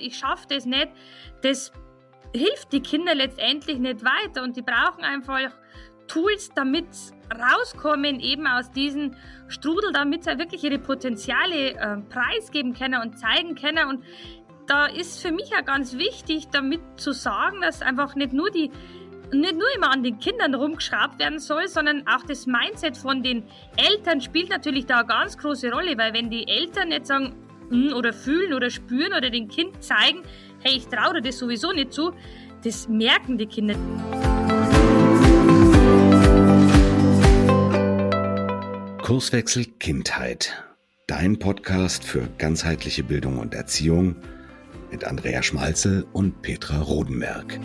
ich schaffe das nicht, das hilft die Kinder letztendlich nicht weiter. Und die brauchen einfach Tools, damit rauskommen eben aus diesem Strudel, damit sie wirklich ihre Potenziale äh, preisgeben können und zeigen können. Und da ist für mich ja ganz wichtig, damit zu sagen, dass einfach nicht nur die nicht nur immer an den Kindern rumgeschraubt werden soll, sondern auch das Mindset von den Eltern spielt natürlich da eine ganz große Rolle, weil wenn die Eltern jetzt sagen hm, oder fühlen oder spüren oder dem Kind zeigen, hey, ich traue dir das sowieso nicht zu, das merken die Kinder. Kurswechsel Kindheit. Dein Podcast für ganzheitliche Bildung und Erziehung mit Andrea Schmalzel und Petra Rodenberg.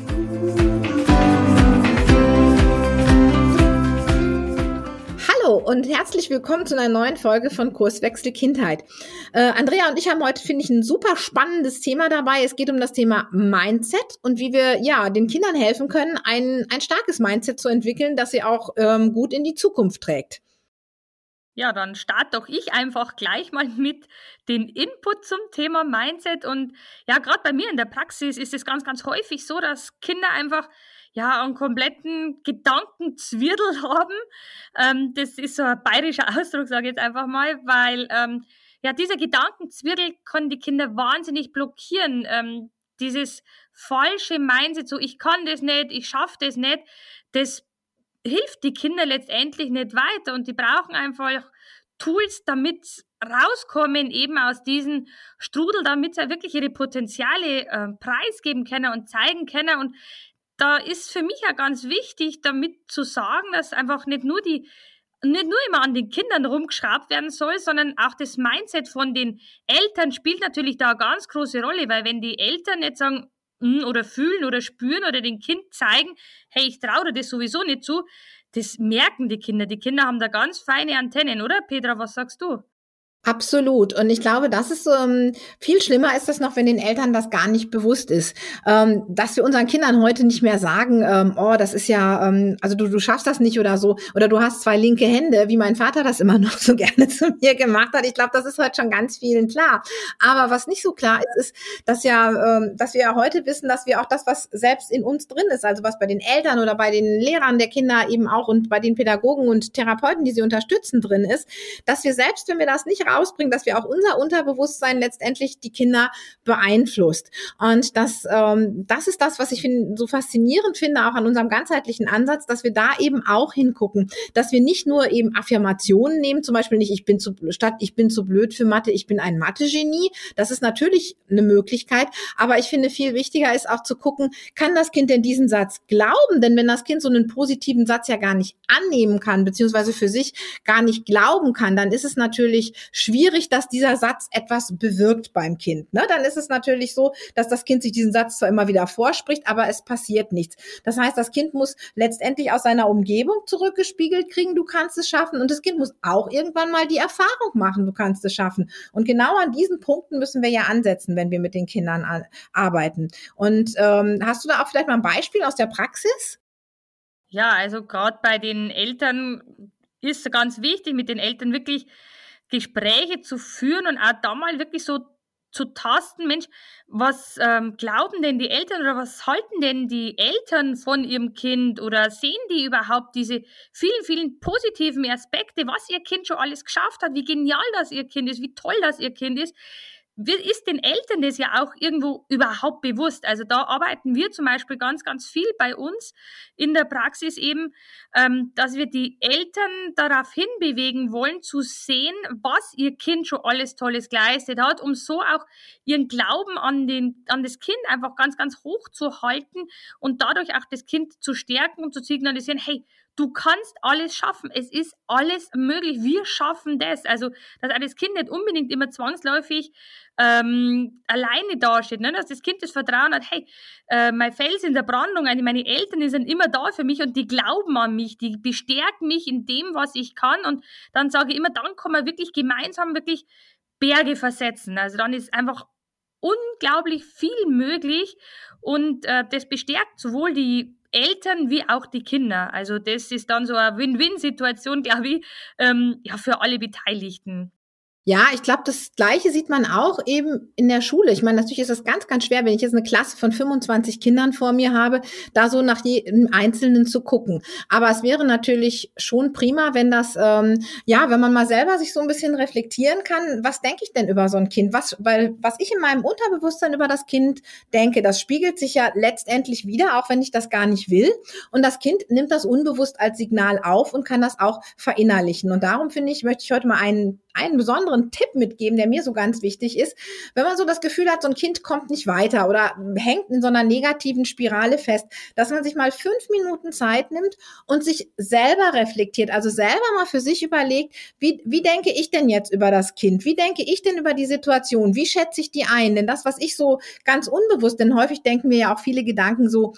Und herzlich willkommen zu einer neuen Folge von Kurswechsel Kindheit. Äh, Andrea und ich haben heute, finde ich, ein super spannendes Thema dabei. Es geht um das Thema Mindset und wie wir ja den Kindern helfen können, ein, ein starkes Mindset zu entwickeln, das sie auch ähm, gut in die Zukunft trägt. Ja, dann starte doch ich einfach gleich mal mit den Input zum Thema Mindset. Und ja, gerade bei mir in der Praxis ist es ganz, ganz häufig so, dass Kinder einfach ja einen kompletten Gedankenzwirbel haben. Ähm, das ist so ein bayerischer Ausdruck, sage ich jetzt einfach mal, weil ähm, ja, dieser Gedankenzwirbel kann die Kinder wahnsinnig blockieren. Ähm, dieses falsche Mindset, so ich kann das nicht, ich schaffe das nicht, das hilft die Kinder letztendlich nicht weiter und die brauchen einfach Tools, damit rauskommen eben aus diesem Strudel, damit sie wirklich ihre Potenziale äh, preisgeben können und zeigen können. Und da ist für mich ja ganz wichtig, damit zu sagen, dass einfach nicht nur die nicht nur immer an den Kindern rumgeschraubt werden soll, sondern auch das Mindset von den Eltern spielt natürlich da eine ganz große Rolle, weil wenn die Eltern nicht sagen, hm, oder fühlen oder spüren oder dem Kind zeigen, hey, ich traue dir das sowieso nicht zu, das merken die Kinder. Die Kinder haben da ganz feine Antennen, oder Petra, was sagst du? Absolut. Und ich glaube, das ist ähm, viel schlimmer ist das noch, wenn den Eltern das gar nicht bewusst ist. Ähm, dass wir unseren Kindern heute nicht mehr sagen, ähm, oh, das ist ja, ähm, also du, du schaffst das nicht oder so, oder du hast zwei linke Hände, wie mein Vater das immer noch so gerne zu mir gemacht hat. Ich glaube, das ist heute schon ganz vielen klar. Aber was nicht so klar ist, ist, dass ja, ähm, dass wir ja heute wissen, dass wir auch das, was selbst in uns drin ist, also was bei den Eltern oder bei den Lehrern der Kinder eben auch und bei den Pädagogen und Therapeuten, die sie unterstützen, drin ist, dass wir selbst, wenn wir das nicht rausbringen, dass wir auch unser Unterbewusstsein letztendlich die Kinder beeinflusst. Und das, ähm, das ist das, was ich find, so faszinierend finde, auch an unserem ganzheitlichen Ansatz, dass wir da eben auch hingucken, dass wir nicht nur eben Affirmationen nehmen, zum Beispiel nicht, ich bin zu, statt ich bin zu blöd für Mathe, ich bin ein Mathe-Genie. Das ist natürlich eine Möglichkeit, aber ich finde viel wichtiger ist auch zu gucken, kann das Kind denn diesen Satz glauben? Denn wenn das Kind so einen positiven Satz ja gar nicht annehmen kann, beziehungsweise für sich gar nicht glauben kann, dann ist es natürlich schwierig, dass dieser Satz etwas bewirkt beim Kind. Ne? Dann ist es natürlich so, dass das Kind sich diesen Satz zwar immer wieder vorspricht, aber es passiert nichts. Das heißt, das Kind muss letztendlich aus seiner Umgebung zurückgespiegelt kriegen, du kannst es schaffen. Und das Kind muss auch irgendwann mal die Erfahrung machen, du kannst es schaffen. Und genau an diesen Punkten müssen wir ja ansetzen, wenn wir mit den Kindern arbeiten. Und ähm, hast du da auch vielleicht mal ein Beispiel aus der Praxis? Ja, also gerade bei den Eltern ist ganz wichtig, mit den Eltern wirklich Gespräche zu führen und auch da mal wirklich so zu tasten, Mensch, was ähm, glauben denn die Eltern oder was halten denn die Eltern von ihrem Kind oder sehen die überhaupt diese vielen, vielen positiven Aspekte, was ihr Kind schon alles geschafft hat, wie genial das ihr Kind ist, wie toll das ihr Kind ist? Ist den Eltern das ja auch irgendwo überhaupt bewusst? Also da arbeiten wir zum Beispiel ganz, ganz viel bei uns in der Praxis eben, ähm, dass wir die Eltern darauf hinbewegen wollen, zu sehen, was ihr Kind schon alles Tolles geleistet hat, um so auch ihren Glauben an, den, an das Kind einfach ganz, ganz hoch zu halten und dadurch auch das Kind zu stärken und zu signalisieren, hey, du kannst alles schaffen. Es ist alles möglich. Wir schaffen das. Also, dass auch das Kind nicht unbedingt immer zwangsläufig ähm, alleine dasteht, ne? dass das Kind das Vertrauen hat, hey, äh, mein Fels in der Brandung, meine Eltern sind immer da für mich und die glauben an mich, die bestärken mich in dem, was ich kann und dann sage ich immer, dann kann man wirklich gemeinsam wirklich Berge versetzen. Also dann ist einfach unglaublich viel möglich und äh, das bestärkt sowohl die Eltern wie auch die Kinder. Also das ist dann so eine Win-Win-Situation, glaube ich, ähm, ja, für alle Beteiligten. Ja, ich glaube, das Gleiche sieht man auch eben in der Schule. Ich meine, natürlich ist das ganz, ganz schwer, wenn ich jetzt eine Klasse von 25 Kindern vor mir habe, da so nach jedem Einzelnen zu gucken. Aber es wäre natürlich schon prima, wenn das, ähm, ja, wenn man mal selber sich so ein bisschen reflektieren kann, was denke ich denn über so ein Kind? Was, weil, was ich in meinem Unterbewusstsein über das Kind denke, das spiegelt sich ja letztendlich wieder, auch wenn ich das gar nicht will. Und das Kind nimmt das unbewusst als Signal auf und kann das auch verinnerlichen. Und darum finde ich, möchte ich heute mal einen einen besonderen Tipp mitgeben, der mir so ganz wichtig ist. Wenn man so das Gefühl hat, so ein Kind kommt nicht weiter oder hängt in so einer negativen Spirale fest, dass man sich mal fünf Minuten Zeit nimmt und sich selber reflektiert, also selber mal für sich überlegt, wie, wie denke ich denn jetzt über das Kind? Wie denke ich denn über die Situation? Wie schätze ich die ein? Denn das, was ich so ganz unbewusst, denn häufig denken wir ja auch viele Gedanken so,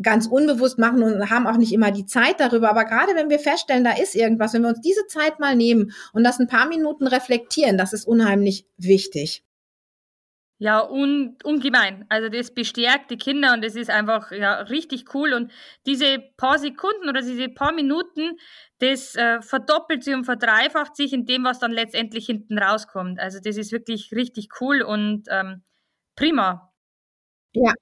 ganz unbewusst machen und haben auch nicht immer die Zeit darüber. Aber gerade wenn wir feststellen, da ist irgendwas, wenn wir uns diese Zeit mal nehmen und das ein paar Minuten reflektieren, das ist unheimlich wichtig. Ja, un, ungemein. Also das bestärkt die Kinder und das ist einfach ja richtig cool. Und diese paar Sekunden oder diese paar Minuten, das äh, verdoppelt sich und verdreifacht sich in dem, was dann letztendlich hinten rauskommt. Also das ist wirklich richtig cool und ähm, prima. Ja,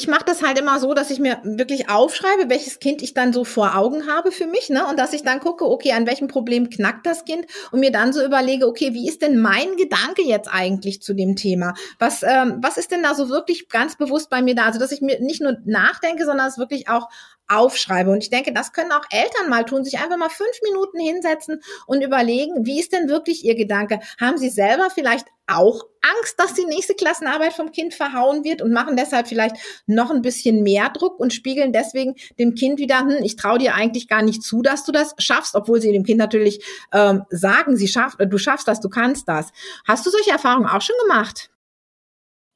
ich mache das halt immer so, dass ich mir wirklich aufschreibe, welches Kind ich dann so vor Augen habe für mich, ne? Und dass ich dann gucke, okay, an welchem Problem knackt das Kind und mir dann so überlege, okay, wie ist denn mein Gedanke jetzt eigentlich zu dem Thema? Was, ähm, was ist denn da so wirklich ganz bewusst bei mir da? Also, dass ich mir nicht nur nachdenke, sondern es wirklich auch aufschreibe. Und ich denke, das können auch Eltern mal tun, sich einfach mal fünf Minuten hinsetzen und überlegen, wie ist denn wirklich ihr Gedanke? Haben sie selber vielleicht auch Angst, dass die nächste Klassenarbeit vom Kind verhauen wird und machen deshalb vielleicht noch ein bisschen mehr Druck und spiegeln deswegen dem Kind wieder, hm, ich traue dir eigentlich gar nicht zu, dass du das schaffst, obwohl sie dem Kind natürlich ähm, sagen, sie schafft, du schaffst das, du kannst das. Hast du solche Erfahrungen auch schon gemacht?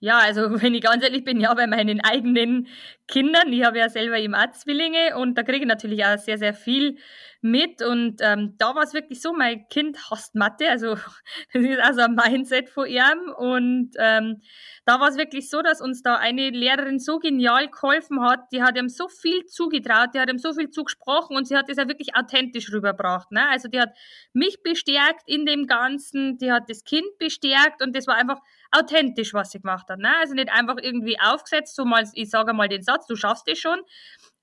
Ja, also wenn ich ganz ehrlich bin, ja, bei meinen eigenen Kindern, ich habe ja selber eben auch Zwillinge und da kriege ich natürlich auch sehr, sehr viel mit und ähm, da war es wirklich so, mein Kind hasst Mathe, also das ist also ein Mindset von ihm und ähm, da war es wirklich so, dass uns da eine Lehrerin so genial geholfen hat, die hat ihm so viel zugetraut, die hat ihm so viel zugesprochen und sie hat das ja wirklich authentisch rübergebracht. Ne? Also die hat mich bestärkt in dem Ganzen, die hat das Kind bestärkt und das war einfach authentisch, was sie gemacht hat. Ne? Also nicht einfach irgendwie aufgesetzt, so mal, ich sage mal den Satz, du schaffst es schon,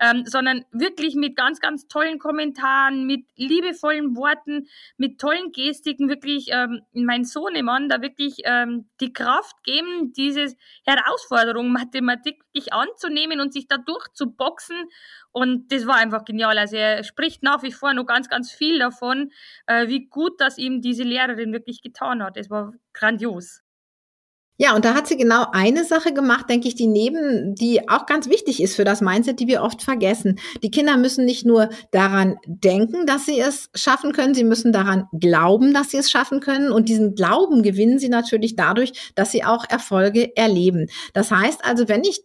ähm, sondern wirklich mit ganz, ganz tollen Kommentaren, mit liebevollen Worten, mit tollen Gestiken wirklich ähm, mein Sohnemann da wirklich ähm, die Kraft geben, diese Herausforderung Mathematik wirklich anzunehmen und sich da durchzuboxen. Und das war einfach genial. Also er spricht nach wie vor noch ganz, ganz viel davon, äh, wie gut das ihm diese Lehrerin wirklich getan hat. Es war grandios. Ja, und da hat sie genau eine Sache gemacht, denke ich, die neben, die auch ganz wichtig ist für das Mindset, die wir oft vergessen. Die Kinder müssen nicht nur daran denken, dass sie es schaffen können, sie müssen daran glauben, dass sie es schaffen können. Und diesen Glauben gewinnen sie natürlich dadurch, dass sie auch Erfolge erleben. Das heißt also, wenn ich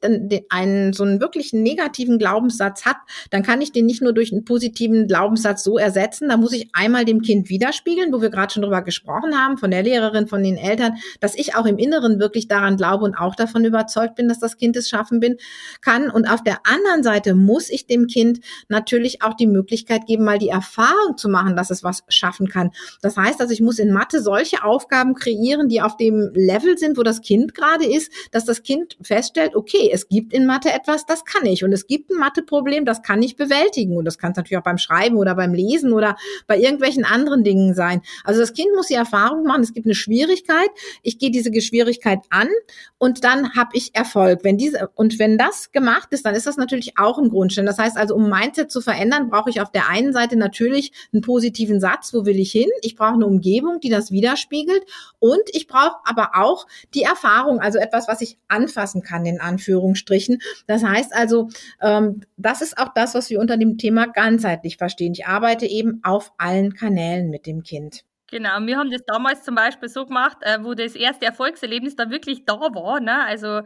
einen so einen wirklich negativen Glaubenssatz habe, dann kann ich den nicht nur durch einen positiven Glaubenssatz so ersetzen. Da muss ich einmal dem Kind widerspiegeln, wo wir gerade schon drüber gesprochen haben, von der Lehrerin, von den Eltern, dass ich auch im Inneren wirklich daran glaube und auch davon überzeugt bin, dass das Kind es schaffen bin, kann. Und auf der anderen Seite muss ich dem Kind natürlich auch die Möglichkeit geben, mal die Erfahrung zu machen, dass es was schaffen kann. Das heißt also, ich muss in Mathe solche Aufgaben kreieren, die auf dem Level sind, wo das Kind gerade ist, dass das Kind feststellt, okay, es gibt in Mathe etwas, das kann ich. Und es gibt ein Matheproblem, das kann ich bewältigen. Und das kann es natürlich auch beim Schreiben oder beim Lesen oder bei irgendwelchen anderen Dingen sein. Also das Kind muss die Erfahrung machen, es gibt eine Schwierigkeit. Ich gehe diese Schwierigkeit Möglichkeit an und dann habe ich Erfolg. Wenn diese und wenn das gemacht ist, dann ist das natürlich auch ein Grundstein. Das heißt also, um Mindset zu verändern, brauche ich auf der einen Seite natürlich einen positiven Satz, wo will ich hin? Ich brauche eine Umgebung, die das widerspiegelt und ich brauche aber auch die Erfahrung, also etwas, was ich anfassen kann in Anführungsstrichen. Das heißt also, ähm, das ist auch das, was wir unter dem Thema ganzheitlich verstehen. Ich arbeite eben auf allen Kanälen mit dem Kind. Genau, wir haben das damals zum Beispiel so gemacht, äh, wo das erste Erfolgserlebnis dann wirklich da war. Ne? Also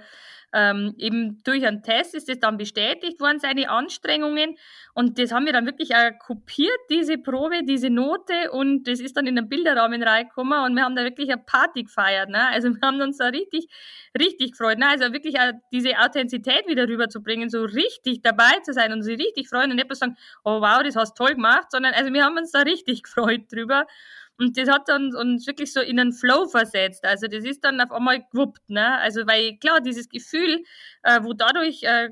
ähm, eben durch einen Test ist das dann bestätigt worden, seine Anstrengungen. Und das haben wir dann wirklich auch kopiert, diese Probe, diese Note. Und das ist dann in den Bilderrahmen reingekommen. Und wir haben da wirklich eine Party gefeiert. Ne? Also wir haben uns da richtig, richtig gefreut. Ne? Also wirklich auch diese Authentizität wieder rüberzubringen, so richtig dabei zu sein und sich richtig freuen und nicht bloß sagen, oh wow, das hast du toll gemacht, sondern also wir haben uns da richtig gefreut drüber. Und das hat dann uns wirklich so in einen Flow versetzt. Also das ist dann auf einmal gewuppt, ne? Also weil klar, dieses Gefühl, äh, wo dadurch äh,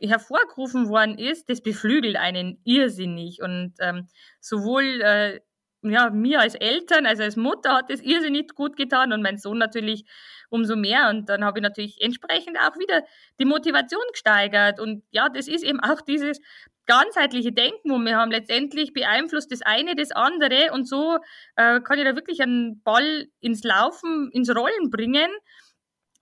hervorgerufen worden ist, das beflügelt einen irrsinnig. Und ähm, sowohl äh, ja, mir als Eltern, also als Mutter hat das irrsinnig gut getan und mein Sohn natürlich umso mehr. Und dann habe ich natürlich entsprechend auch wieder die Motivation gesteigert. Und ja, das ist eben auch dieses ganzheitliche Denken, wo wir haben letztendlich beeinflusst das eine das andere und so äh, kann ich da wirklich einen Ball ins Laufen, ins Rollen bringen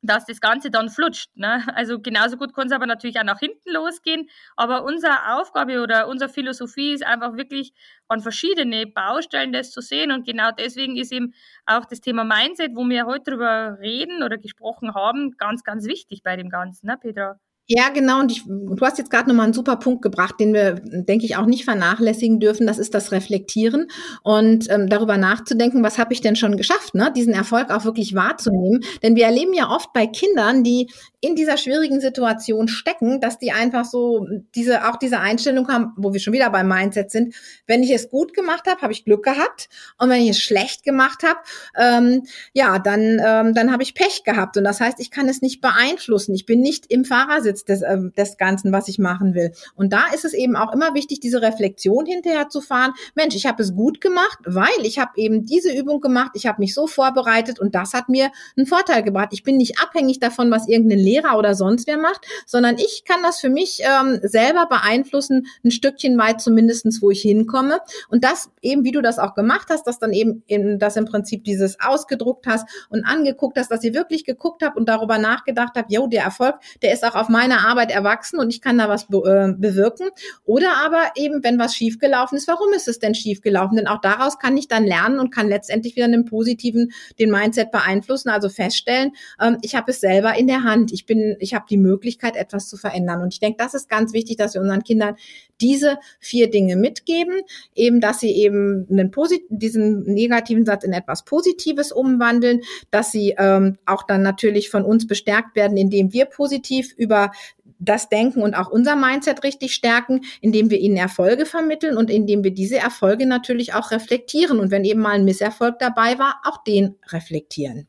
dass das Ganze dann flutscht. Ne? Also genauso gut kann es aber natürlich auch nach hinten losgehen. Aber unsere Aufgabe oder unsere Philosophie ist einfach wirklich an verschiedene Baustellen das zu sehen. Und genau deswegen ist eben auch das Thema Mindset, wo wir heute drüber reden oder gesprochen haben, ganz, ganz wichtig bei dem Ganzen, ne, Petra? Ja, genau. Und ich, du hast jetzt gerade nochmal einen super Punkt gebracht, den wir, denke ich, auch nicht vernachlässigen dürfen. Das ist das Reflektieren und ähm, darüber nachzudenken, was habe ich denn schon geschafft, ne? diesen Erfolg auch wirklich wahrzunehmen. Denn wir erleben ja oft bei Kindern, die in dieser schwierigen Situation stecken, dass die einfach so diese auch diese Einstellung haben, wo wir schon wieder beim Mindset sind. Wenn ich es gut gemacht habe, habe ich Glück gehabt und wenn ich es schlecht gemacht habe, ähm, ja, dann ähm, dann habe ich Pech gehabt und das heißt, ich kann es nicht beeinflussen. Ich bin nicht im Fahrersitz des äh, des Ganzen, was ich machen will. Und da ist es eben auch immer wichtig, diese Reflexion hinterher zu fahren. Mensch, ich habe es gut gemacht, weil ich habe eben diese Übung gemacht. Ich habe mich so vorbereitet und das hat mir einen Vorteil gebracht. Ich bin nicht abhängig davon, was irgendein Lehrer oder sonst wer macht, sondern ich kann das für mich ähm, selber beeinflussen, ein Stückchen weit zumindestens, wo ich hinkomme. Und das eben, wie du das auch gemacht hast, dass dann eben, in, dass im Prinzip dieses ausgedruckt hast und angeguckt hast, dass ihr wirklich geguckt habt und darüber nachgedacht habt, jo, der Erfolg, der ist auch auf meine Arbeit erwachsen und ich kann da was be äh, bewirken. Oder aber eben, wenn was schiefgelaufen ist, warum ist es denn schiefgelaufen? Denn auch daraus kann ich dann lernen und kann letztendlich wieder einen positiven, den Mindset beeinflussen, also feststellen, ähm, ich habe es selber in der Hand. Ich bin, ich habe die Möglichkeit, etwas zu verändern. Und ich denke, das ist ganz wichtig, dass wir unseren Kindern diese vier Dinge mitgeben, eben, dass sie eben einen diesen negativen Satz in etwas Positives umwandeln, dass sie ähm, auch dann natürlich von uns bestärkt werden, indem wir positiv über das Denken und auch unser Mindset richtig stärken, indem wir ihnen Erfolge vermitteln und indem wir diese Erfolge natürlich auch reflektieren. Und wenn eben mal ein Misserfolg dabei war, auch den reflektieren.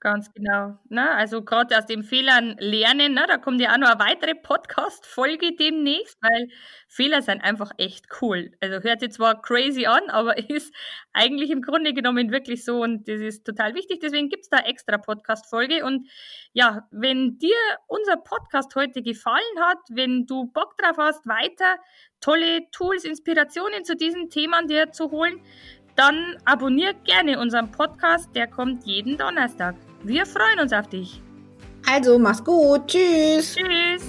Ganz genau. Ne? Also gerade aus den Fehlern lernen, ne? da kommt ja auch noch eine weitere Podcast-Folge demnächst, weil Fehler sind einfach echt cool. Also hört sich zwar crazy an, aber ist eigentlich im Grunde genommen wirklich so und das ist total wichtig. Deswegen gibt's da extra Podcast-Folge. Und ja, wenn dir unser Podcast heute gefallen hat, wenn du Bock drauf hast, weiter tolle Tools, Inspirationen zu diesen Themen dir zu holen, dann abonnier gerne unseren Podcast, der kommt jeden Donnerstag. Wir freuen uns auf dich. Also, mach's gut. Tschüss. Tschüss.